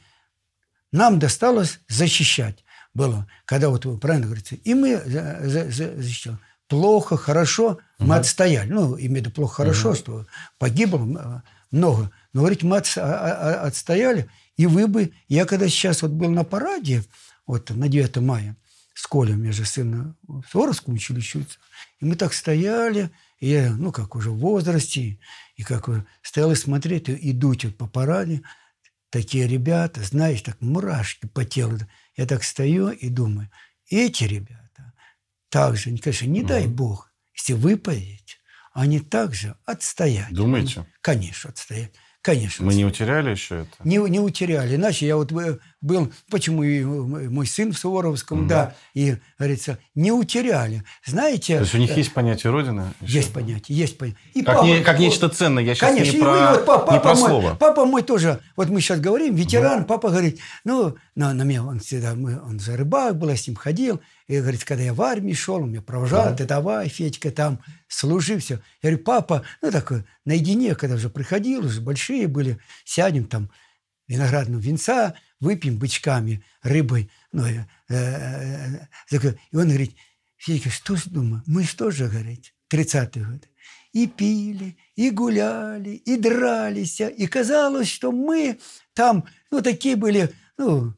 нам досталось защищать. Было, когда вот вы правильно говорите, и мы за- за- за- защищали. Плохо, хорошо, мы отстояли. Ну, имею в виду плохо, хорошо, что погибло м- много. Но, говорит, мы от, а, отстояли, и вы бы... Я когда сейчас вот был на параде, вот на 9 мая, с Колем, меня же сын в Суворовском училище и мы так стояли, и я, ну, как уже в возрасте, и как стоял и смотрел, и идут вот по параде, такие ребята, знаешь, так мурашки по телу. Я так стою и думаю, эти ребята также, конечно, не дай бог, если вы поедете, они также отстоять. Думаете? Конечно, отстоять. Конечно. Мы не утеряли еще это? Не, не утеряли. Иначе я вот был, почему и мой сын в Суворовском, угу. да, и, говорится, не утеряли. Знаете... То есть у них э, есть понятие Родины? Еще? Есть понятие, есть понятие. И как, папа, не, как нечто ценное, я сейчас конечно, не про, вот, папа, не про мой, слово. Папа мой тоже, вот мы сейчас говорим, ветеран, угу. папа говорит, ну, на, на меня он всегда, мы, он за рыбак был, я с ним ходил, и говорит, когда я в армии шел, он меня провожал, угу. ты давай, Федька, там, служи, все. Я говорю, папа, ну, такой, наедине, когда уже приходил, уже большие были, сядем там, виноградного венца, выпьем бычками, рыбой. Ну, э, э, э, и он говорит, Федька, что ж думаю, мы что же, говорит, 30-й год. И пили, и гуляли, и дрались, и казалось, что мы там, ну, такие были, ну,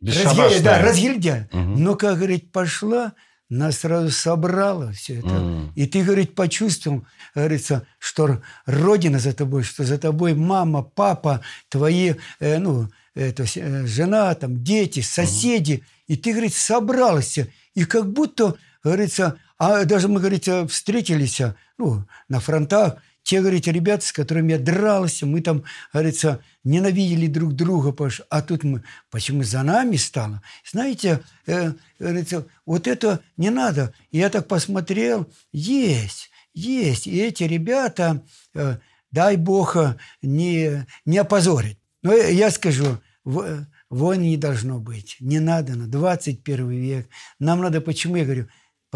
разъел, да, разъельдя. Угу. Но, как, говорит, пошла нас сразу собрало все это. Mm. И ты, говорит, почувствовал, говорится, что Родина за тобой, что за тобой мама, папа, твои, э, ну, это, э, жена, там, дети, соседи. Mm. И ты, говорит, собрался. И как будто, говорится, а даже мы, говорится, встретились ну, на фронтах, те, говорите, ребята, с которыми я дрался, мы там, говорится, ненавидели друг друга, а тут мы, почему за нами стало? Знаете, э, говорится, вот это не надо. Я так посмотрел, есть, есть. И эти ребята, э, дай Бог, не, не опозорить. Но я скажу, в, войн не должно быть. Не надо на 21 век. Нам надо, почему я говорю,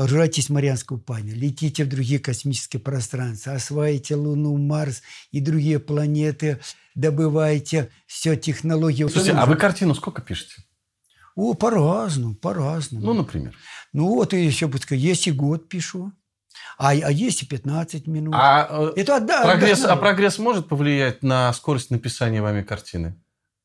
Погружайтесь в Марианскую паню, летите в другие космические пространства, осваивайте Луну, Марс и другие планеты, добывайте все технологии. Слушайте, а вы картину сколько пишете? О, по-разному, по-разному. Ну, например? Ну, вот и еще бы сказать, есть и год пишу. А, а есть и 15 минут. А, э, Это, да, прогресс, а прогресс может повлиять на скорость написания вами картины?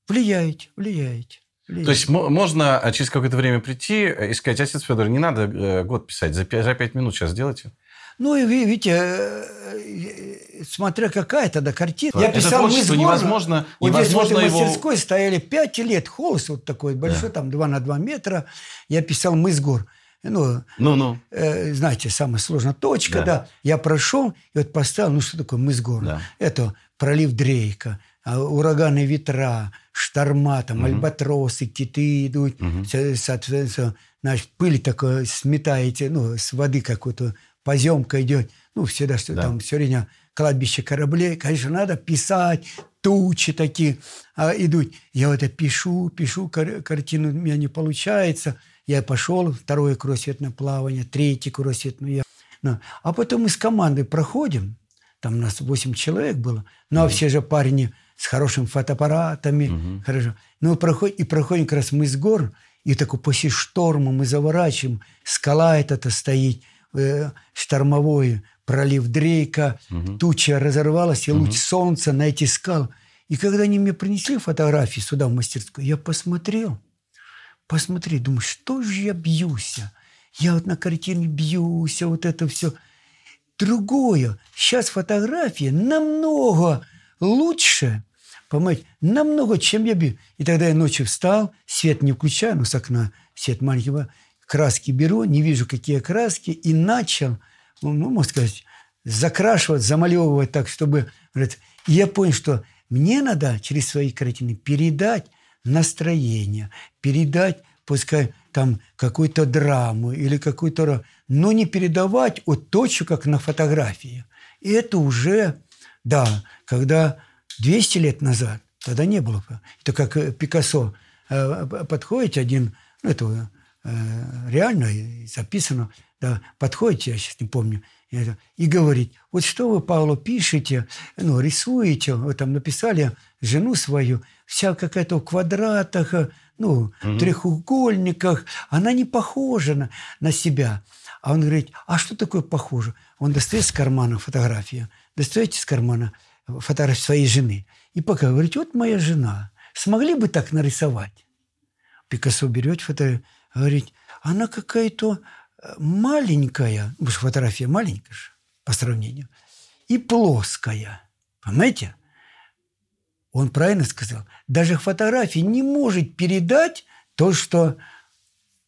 Влияет, влияет. То есть можно а, через какое-то время прийти и сказать, отец Федор, не надо э, год писать, за 5, за 5 минут сейчас сделайте. Ну, и видите, э, э, смотря какая тогда картина. Я писал Это невозможно, вот невозможно здесь в его... мастерской стояли 5 лет, холст вот такой большой, да. там 2 на 2 метра. Я писал «Мы с гор». Ну, ну, ну. Э, знаете, самая сложная точка, да. да. Я прошел и вот поставил, ну, что такое «Мы с гор»? Да. Это пролив Дрейка, ураганы ветра, шторма, там, угу. альбатросы, киты идут, угу. соответственно, значит, пыль такая сметаете, ну, с воды какую-то поземка идет, ну, всегда, что да. там все время кладбище кораблей, конечно, надо писать, тучи такие а, идут. Я вот это пишу, пишу, кар- картину у меня не получается. Я пошел, второе кругосветное плавание, третье кругосветное. Ну, а потом мы с командой проходим, там у нас 8 человек было, ну, а все же парни с хорошими фотоаппаратами. Угу. Хорошо. Ну, проходим, и проходим как раз мы с гор, и такой после шторма мы заворачиваем, скала эта стоит, э, штормовой, пролив Дрейка, угу. туча разорвалась, и луч угу. солнца на эти скалы. И когда они мне принесли фотографии сюда в мастерскую, я посмотрел, посмотри, думаю, что же я бьюсь? Я вот на картине бьюсь, вот это все. Другое. Сейчас фотографии намного лучше, понимаете, намного, чем я бью. И тогда я ночью встал, свет не включаю, но с окна свет маленького, краски беру, не вижу, какие краски, и начал, ну, можно сказать, закрашивать, замалевывать так, чтобы... И я понял, что мне надо через свои картины передать настроение, передать, пускай там какую-то драму или какую-то... Но не передавать вот точно, как на фотографии. И это уже да, когда 200 лет назад, тогда не было. Это как э, Пикассо. Э, подходит один, ну, это э, реально записано, да, подходит, я сейчас не помню, и говорит, вот что вы, Павло, пишете, ну, рисуете, вы там написали жену свою, вся какая-то в квадратах, ну, угу. треугольниках, она не похожа на, на себя. А он говорит, а что такое похоже? Он достает из кармана фотографию, достаете из кармана фотографию своей жены. И пока говорит, вот моя жена. Смогли бы так нарисовать? Пикассо берет фотографию, говорит, она какая-то э, маленькая, потому что фотография маленькая же по сравнению, и плоская. Понимаете? Он правильно сказал. Даже фотография не может передать то, что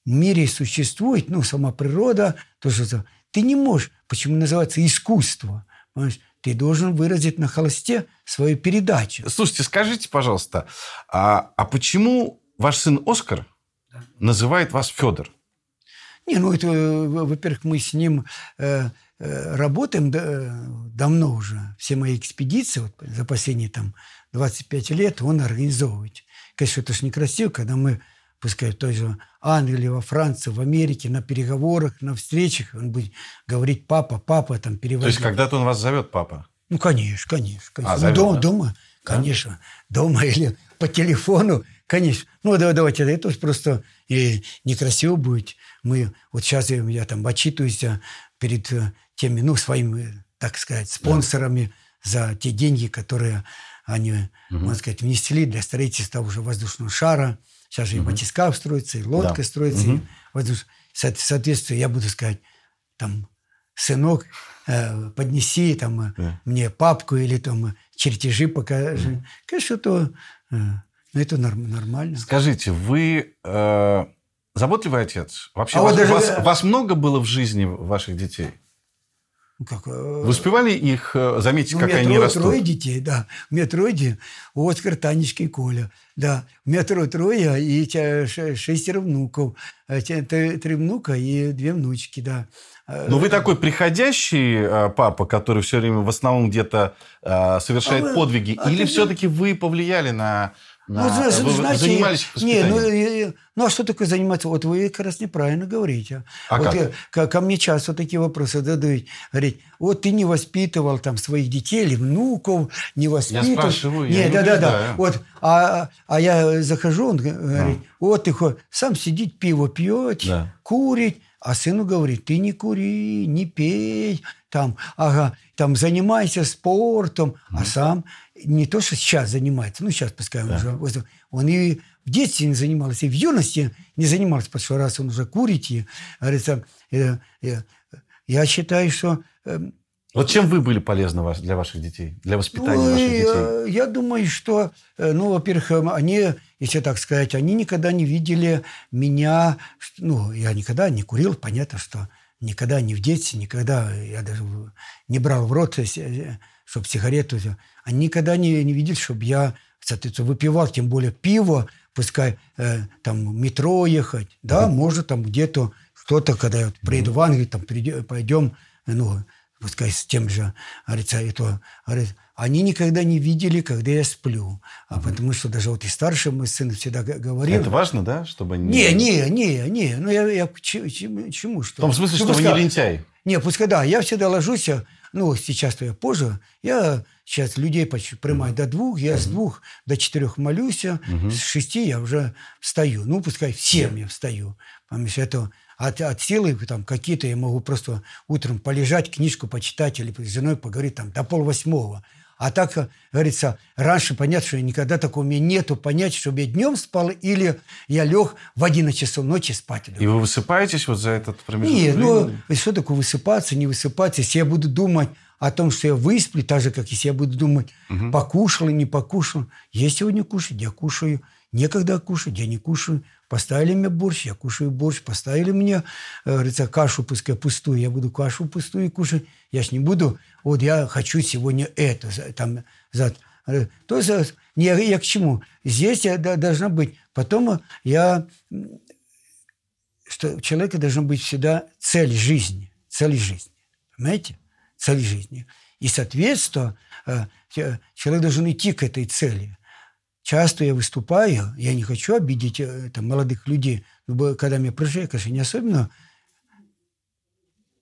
в мире существует, ну, сама природа, то, что ты не можешь. Почему называется искусство? Понимаешь? Ты должен выразить на холсте свою передачу. Слушайте, скажите, пожалуйста, а, а почему ваш сын Оскар называет вас Федор? Не, ну это, во-первых, мы с ним э, э, работаем да, давно уже. Все мои экспедиции вот, за последние там 25 лет он организовывает. Конечно, это же некрасиво, когда мы, пускай в той же Англии, во Франции, в Америке, на переговорах, на встречах, он будет говорить «папа, папа», там переводить. То есть когда-то он вас зовет «папа»? Ну, конечно, конечно. конечно. А, ну, зовет, дома, да? дома, конечно. Дома или по телефону, конечно. Ну, да, давайте, это просто и некрасиво будет. Мы, вот сейчас я, я там отчитываюсь э, перед э, теми, ну, своими, э, так сказать, спонсорами за те деньги, которые они, Мгм. можно сказать, внесли для строительства уже воздушного шара. Сейчас же и батискаф строится, и лодка Да. строится. И Со- Соответственно, я буду сказать, там, сынок, э, поднеси там, э, Да. мне папку или там э, чертежи покажи. Конечно, это, э, ну, это норм- нормально. Скажите, вы э, заботливый отец? Вообще, А вас, вот даже- вас- вас много было в жизни ваших детей? Ну, как, э, Вы успевали их э, заметить, ну, как у меня они трое, растут? трое детей, да. У меня трое детей. Оскар, Танечка и Коля. Да. У меня трое, трое и те- ше- шестеро внуков. Э, Три, внука и две внучки, да. Ну, вы такой приходящий папа, который все время в основном где-то совершает А подвиги, а или все-таки вы повлияли на... на- Ну, зна- вы знаете, занимались не, ну, воспитанием? э, ну, а что такое заниматься? Вот вы как раз неправильно говорите. А вот как? я- ко, ко мне часто такие вопросы задают. Говорит, вот ты не воспитывал там своих детей или внуков, не воспитывал. спрашиваю, я Нет, не да, да, да. убеждаю. Вот, а, а я захожу, он говорит, вот ты сам сидит, пиво пьет, Да. курить, а сыну говорит, ты не кури, не пей, там, ага, там занимайся спортом, а сам не то, что сейчас занимается, ну сейчас пускай он уже, возраст, он и в детстве не занимался, и в юности не занимался, потому что раз он уже курит, и, говорится, э, э, я считаю, что э, Вот чем вы были полезны для ваших детей, для воспитания ну, ваших детей? Я думаю, что, ну, во-первых, они, если так сказать, они никогда не видели меня, ну, я никогда не курил, понятно, что никогда не в детстве, никогда я даже не брал в рот, чтобы сигарету, они никогда не, не видели, чтобы я, соответственно, выпивал, тем более пиво, пускай э, там в метро ехать, да, может там где-то кто-то, когда я вот приеду в Англию, там придё- пойдем, ну, пускай с тем же, говорится, это, говорит, они никогда не видели, когда я сплю. А потому что даже вот и старший мой сын всегда говорил... Это важно, да, чтобы они... Не, не, не, не. Ну, я, я к че- чему, чему, что... В том смысле, Ну, что вы не пускай- лентяй. Не, пускай, да, я всегда ложусь, ну, сейчас-то я позже, я сейчас людей почти принимаю до двух, я с двух до четырех молюсь, а с шести я уже встаю. Ну, пускай в семь я встаю. Потому что это от, от силы там какие-то я могу просто утром полежать, книжку почитать или с женой поговорить там до полвосьмого. А так, как говорится, раньше понятно, что никогда такого у меня нету понять, чтобы я днем спал или я лег в 11 часов ночи спать. лег. И вы высыпаетесь вот за этот промежуток Нет, ну, времени? что такое высыпаться, не высыпаться? Если я буду думать о том, что я высплю, так же, как если я буду думать, покушал и не покушал. Я сегодня кушать, я кушаю. Некогда кушать, я не кушаю. Поставили мне борщ, я кушаю борщ. Поставили мне, э, говорится, кашу, пускай пустую, я буду кашу пустую кушать. Я ж не буду, вот я хочу сегодня это, там, за, э, то есть, э, не, я к чему? Здесь я должна быть. Потом я что у человека должна быть всегда цель жизни. Цель жизни. Понимаете? Цель жизни. И, соответственно, че- человек должен идти к этой цели. Часто я выступаю, я не хочу обидеть э, там, молодых людей, но когда меня приезжают, конечно, не особенно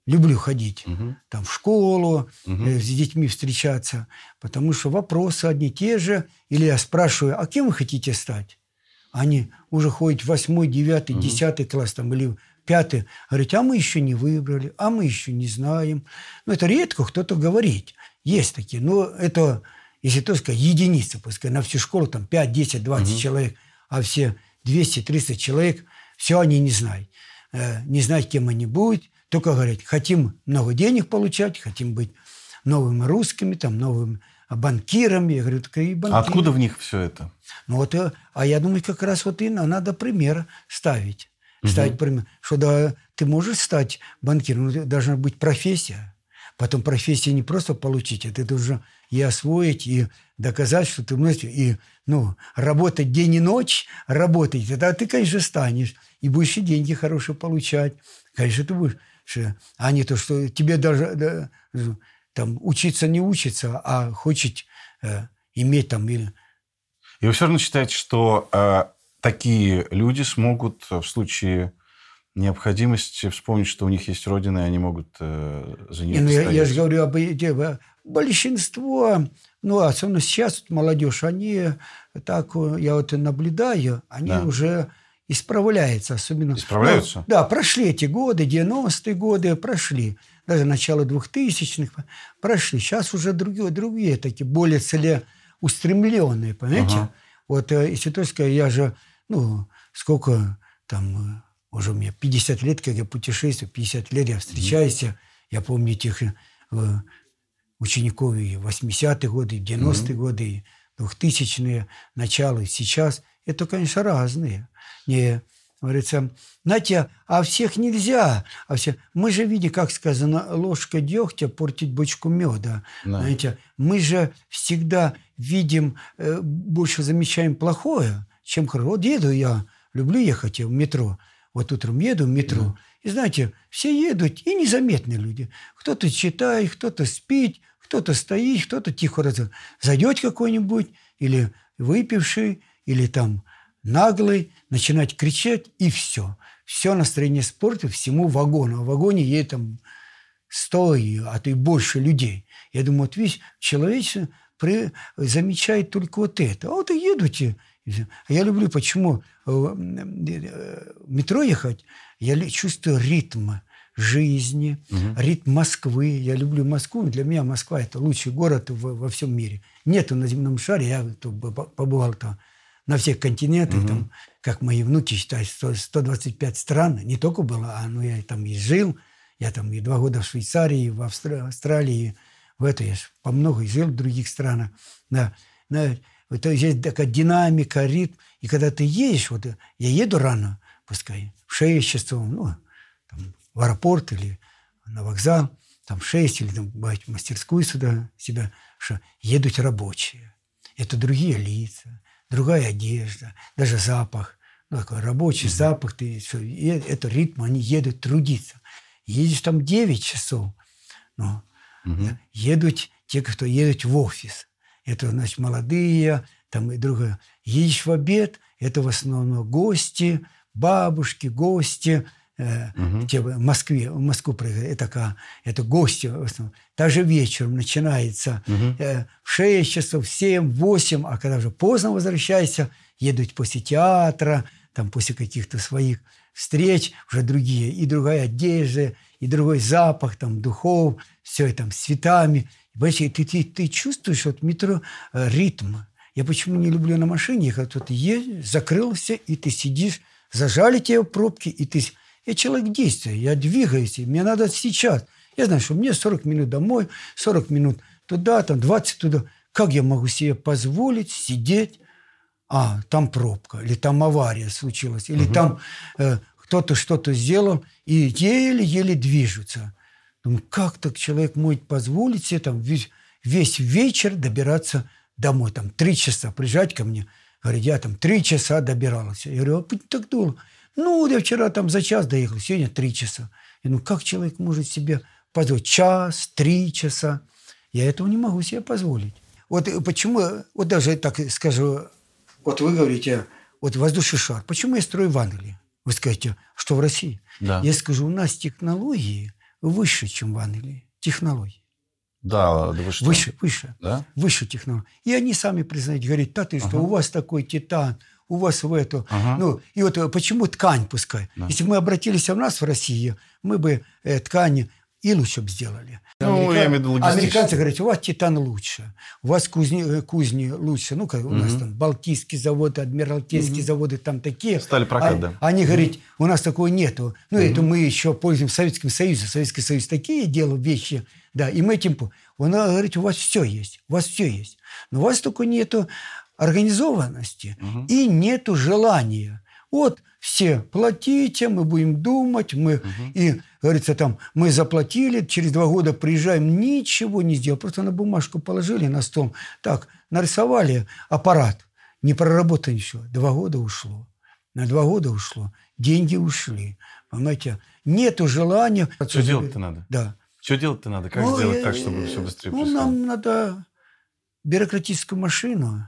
люблю ходить там, в школу, э, с детьми встречаться, потому что вопросы одни и те же. Или я спрашиваю, а кем вы хотите стать? Они уже ходят в восьмой, девятый, десятый класс там, или пятый. Говорят, а мы еще не выбрали, а мы еще не знаем. Ну, это редко кто-то говорит. Есть такие. Но это если только единица, пускай на всю школу там 5, 10, 20 угу. человек, а все 200, 300 человек, все они не знают. Э, не знают, кем они будут, только говорят, хотим много денег получать, хотим быть новыми русскими, там, новыми банкирами. Я говорю, так и банкиры. Откуда в них все это? Ну вот, э, а я думаю, как раз вот и надо пример ставить. Ставить угу. пример, что да, ты можешь стать банкиром, но должна быть профессия. Потом профессия не просто получить, это ты должен и освоить, и доказать, что ты можешь, и ну, работать день и ночь, работать, тогда ты, конечно, станешь, и будешь и деньги хорошие получать. Конечно, ты будешь, а не то, что тебе даже да, там учиться не учиться, а хочет э, иметь там или... И вы все равно считаете, что э, такие люди смогут в случае необходимости вспомнить, что у них есть родина, и они могут э, за нее ну, я, я же говорю об идее. Большинство, ну, особенно сейчас вот молодежь, они так, я вот наблюдаю, они да. уже исправляются. Особенно, Исправляются? Ну, да, прошли эти годы, 90-е годы прошли. Даже начало 2000-х прошли. Сейчас уже другие, другие такие, более целеустремленные, понимаете? Ага. Вот э, если только я же, ну, сколько там уже у меня 50 лет, как я путешествую, 50 лет я встречаюсь. Mm-hmm. Я помню этих э, учеников и 80-е годы, и 90-е mm-hmm. годы, и 2000-е, начало, и сейчас. Это, конечно, разные. Не, говорится, знаете, а всех нельзя. А все... Мы же видим, как сказано, ложка дегтя портит бочку меда. Да. Знаете, мы же всегда видим, э, больше замечаем плохое, чем хорошее. Вот еду я, люблю ехать в метро – вот утром еду в метро, да. и знаете, все едут, и незаметные люди. Кто-то читает, кто-то спит, кто-то стоит, кто-то тихо раз... зайдет какой-нибудь, или выпивший, или там наглый, начинать кричать, и все. Все настроение спорта всему вагону. А в вагоне едет там сто, а то и больше людей. Я думаю, вот весь человечество при... замечает только вот это. А вот и едут, а я люблю, почему э, э, в метро ехать, я чувствую ритм жизни, угу. ритм Москвы. Я люблю Москву. Для меня Москва – это лучший город во, во всем мире. Нету на земном шаре, я побывал там на всех континентах, угу. там, как мои внуки считают, 100, 125 стран. Не только было, а ну, я там и жил. Я там и два года в Швейцарии, в Австралии, в это я по много жил в других странах. Да. То есть есть такая динамика, ритм. И когда ты едешь, вот я еду рано, пускай, в 6 часов, ну, там, в аэропорт или на вокзал, там в 6 или там, в мастерскую сюда себя, что едут рабочие. Это другие лица, другая одежда, даже запах. Ну, такой рабочий mm-hmm. запах, ты, все, и это ритм, они едут трудиться. Едешь там 9 часов, но mm-hmm. едут те, кто едут в офис. Это, значит, молодые, там и другое. Едешь в обед, это в основном гости, бабушки, гости, э, угу. те, в Москве, в Москву проехали, это, это гости в основном. Даже вечером начинается угу. э, в 6 часов, в 7, 8, а когда уже поздно возвращаешься, едут после театра, там после каких-то своих встреч, уже другие, и другая одежда, и другой запах, там, духов, все это там, с цветами. Понимаете, ты, ты, ты чувствуешь вот метро э, ритм. Я почему не люблю на машине ехать? Вот едешь, закрылся, и ты сидишь, зажали тебя в пробке, и ты... Я человек действия, я двигаюсь, мне надо сейчас. Я знаю, что мне 40 минут домой, 40 минут туда, там 20 туда. Как я могу себе позволить сидеть? А, там пробка, или там авария случилась, или угу. там э, кто-то что-то сделал, и еле-еле движутся. Думаю, как так человек может позволить себе там весь, весь вечер добираться домой, там три часа приезжать ко мне. Говорит, я там три часа добирался. Я говорю, а так долго? Ну, я вчера там за час доехал, сегодня три часа. Я думаю, как человек может себе позволить час, три часа? Я этого не могу себе позволить. Вот почему, вот даже так скажу, вот вы говорите, вот воздушный шар. Почему я строю в Англии? Вы скажете, что в России? Да. Я скажу, у нас технологии выше, чем в Англии. Технологии. Да, да вы что? Выше, выше. Да? Выше технологии. И они сами признают, говорят, да ты что, ага. у вас такой титан, у вас в эту. Ага. Ну, и вот э, почему ткань пускай? Да. Если бы мы обратились у нас в России, мы бы э, ткани и лучше бы сделали. Ну, я имею в виду логистически. Американцы говорят, у вас титан лучше, у вас кузни, э, кузни лучше. Ну, как у нас там Балтийские заводы, Адмиралтейские заводы там такие. Стали прокат, А- да. Они говорят, у нас такого нету. Ну, это мы еще пользуемся Советским Союзом. Советский Союз такие делал вещи, да, и мы этим... Он говорит, у вас все есть, у вас все есть. Но у вас только нету организованности и нету желания. Вот все платите, мы будем думать, мы и говорится там, мы заплатили, через два года приезжаем, ничего не сделал, просто на бумажку положили на стол, так нарисовали аппарат, не проработано еще, два года ушло, на два года ушло, деньги ушли, понимаете, нету желания. Что делать-то надо? Да. Что делать-то надо? Как Ну, сделать так, чтобы все быстрее Ну, происходило? нам надо бюрократическую машину,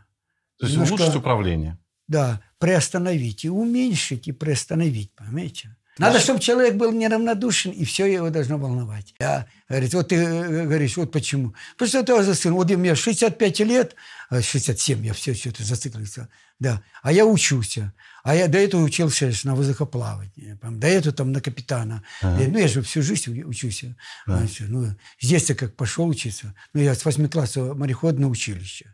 То есть немножко- улучшить управление. Да, приостановить и уменьшить, и приостановить, понимаете? Надо, чтобы человек был неравнодушен, и все его должно волновать. Я, говорит, вот ты э, говоришь, вот почему. Потому что это сын, вот мне 65 лет, а, 67, я все что-то зациклился, да, а я учусь. А я до этого учился на воздухоплавание, пом- до этого там на капитана. Ага. Я- Ну, я же всю жизнь учусь. Значит, Ну, здесь я как пошел учиться. Ну, я с 8 класса мореходное училище.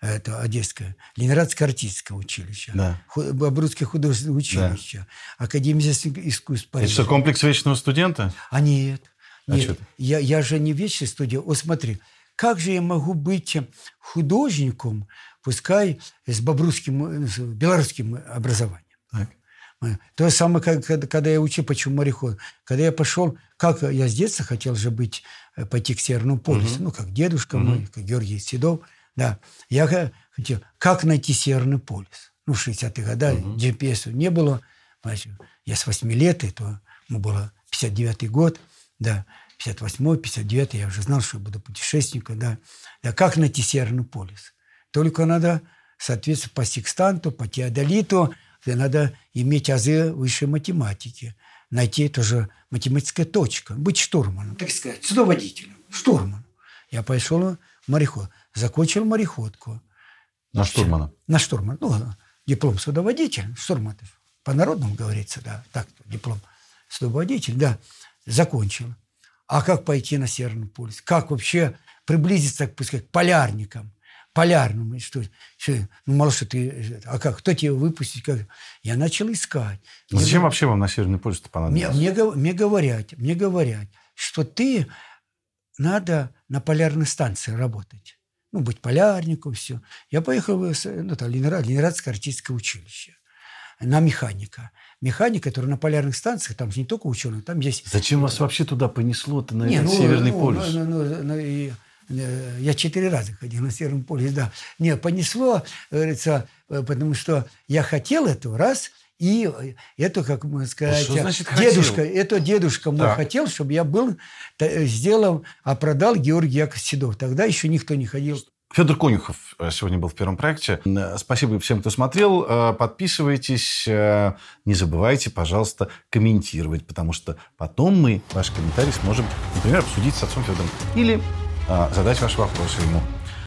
Это Одесское. Ленинградское артистское училище. Да. Бобруйское художественное училище. Академия искусств Это Парижа. что, комплекс вечного студента? А нет. А нет. я, я же не вечный студия. Вот смотри, как же я могу быть художником, пускай с бобрусским, э, с белорусским образованием? Так. Э, То же самое, как, когда, я учил, почему мореход. Когда я пошел, как я с детства хотел же быть, э, пойти к Северному полюсу, ну, как дедушка мой, как Георгий Седов, да. Я хотел, как найти Северный полюс? Ну, в 60-х годах GPS не было. Понимаете, Я с 8 лет, и то ну, было 59-й год, да, 58-й, 59-й, я уже знал, что я буду путешественником, да. Да, как найти Северный полюс? Только надо, соответственно, по секстанту, по теодолиту, надо иметь азы высшей математики, найти тоже математическая точка, быть штурманом, так сказать, судоводителем, штурманом. Я пошел мореход, закончил мореходку На штурмана. на штурман, ну, диплом судоводитель, ж по-народному говорится, да, так, диплом судоводитель, да, закончил. А как пойти на Северный полюс? Как вообще приблизиться, пускай, к полярникам? Полярному, что, что, ну, мало что ты, а как, кто тебе выпустить? Как? Я начал искать. Зачем вообще вам на Северный полюс-то Мне, понадобилось? мне, гов- мне говорят, мне говорят, что ты надо на полярной станции работать. Ну, быть полярником, все. Я поехал в ну, там, Ленинград, Ленинградское артистское училище на механика. Механик, который на полярных станциях, там же не только ученый, там есть... Зачем вас вообще туда понесло-то, на Не, этот ну, Северный ну, полюс? ну, ну, ну, и, э, я четыре раза ходил на Северном полюсе, да. Не, понесло, говорится, э, потому что я хотел этого, раз, и э, это, как можно сказать, что значит дедушка, хотел? это дедушка мой Так. хотел, чтобы я был, э, сделал, а продал Георгий Яков Седов. Тогда еще никто не ходил. Федор Конюхов э, сегодня был в первом проекте. Э, Спасибо всем, кто смотрел. Э, Подписывайтесь. э, Не забывайте, пожалуйста, комментировать, потому что потом мы ваши комментарии сможем, например, обсудить с отцом Федором или э, задать ваши вопросы ему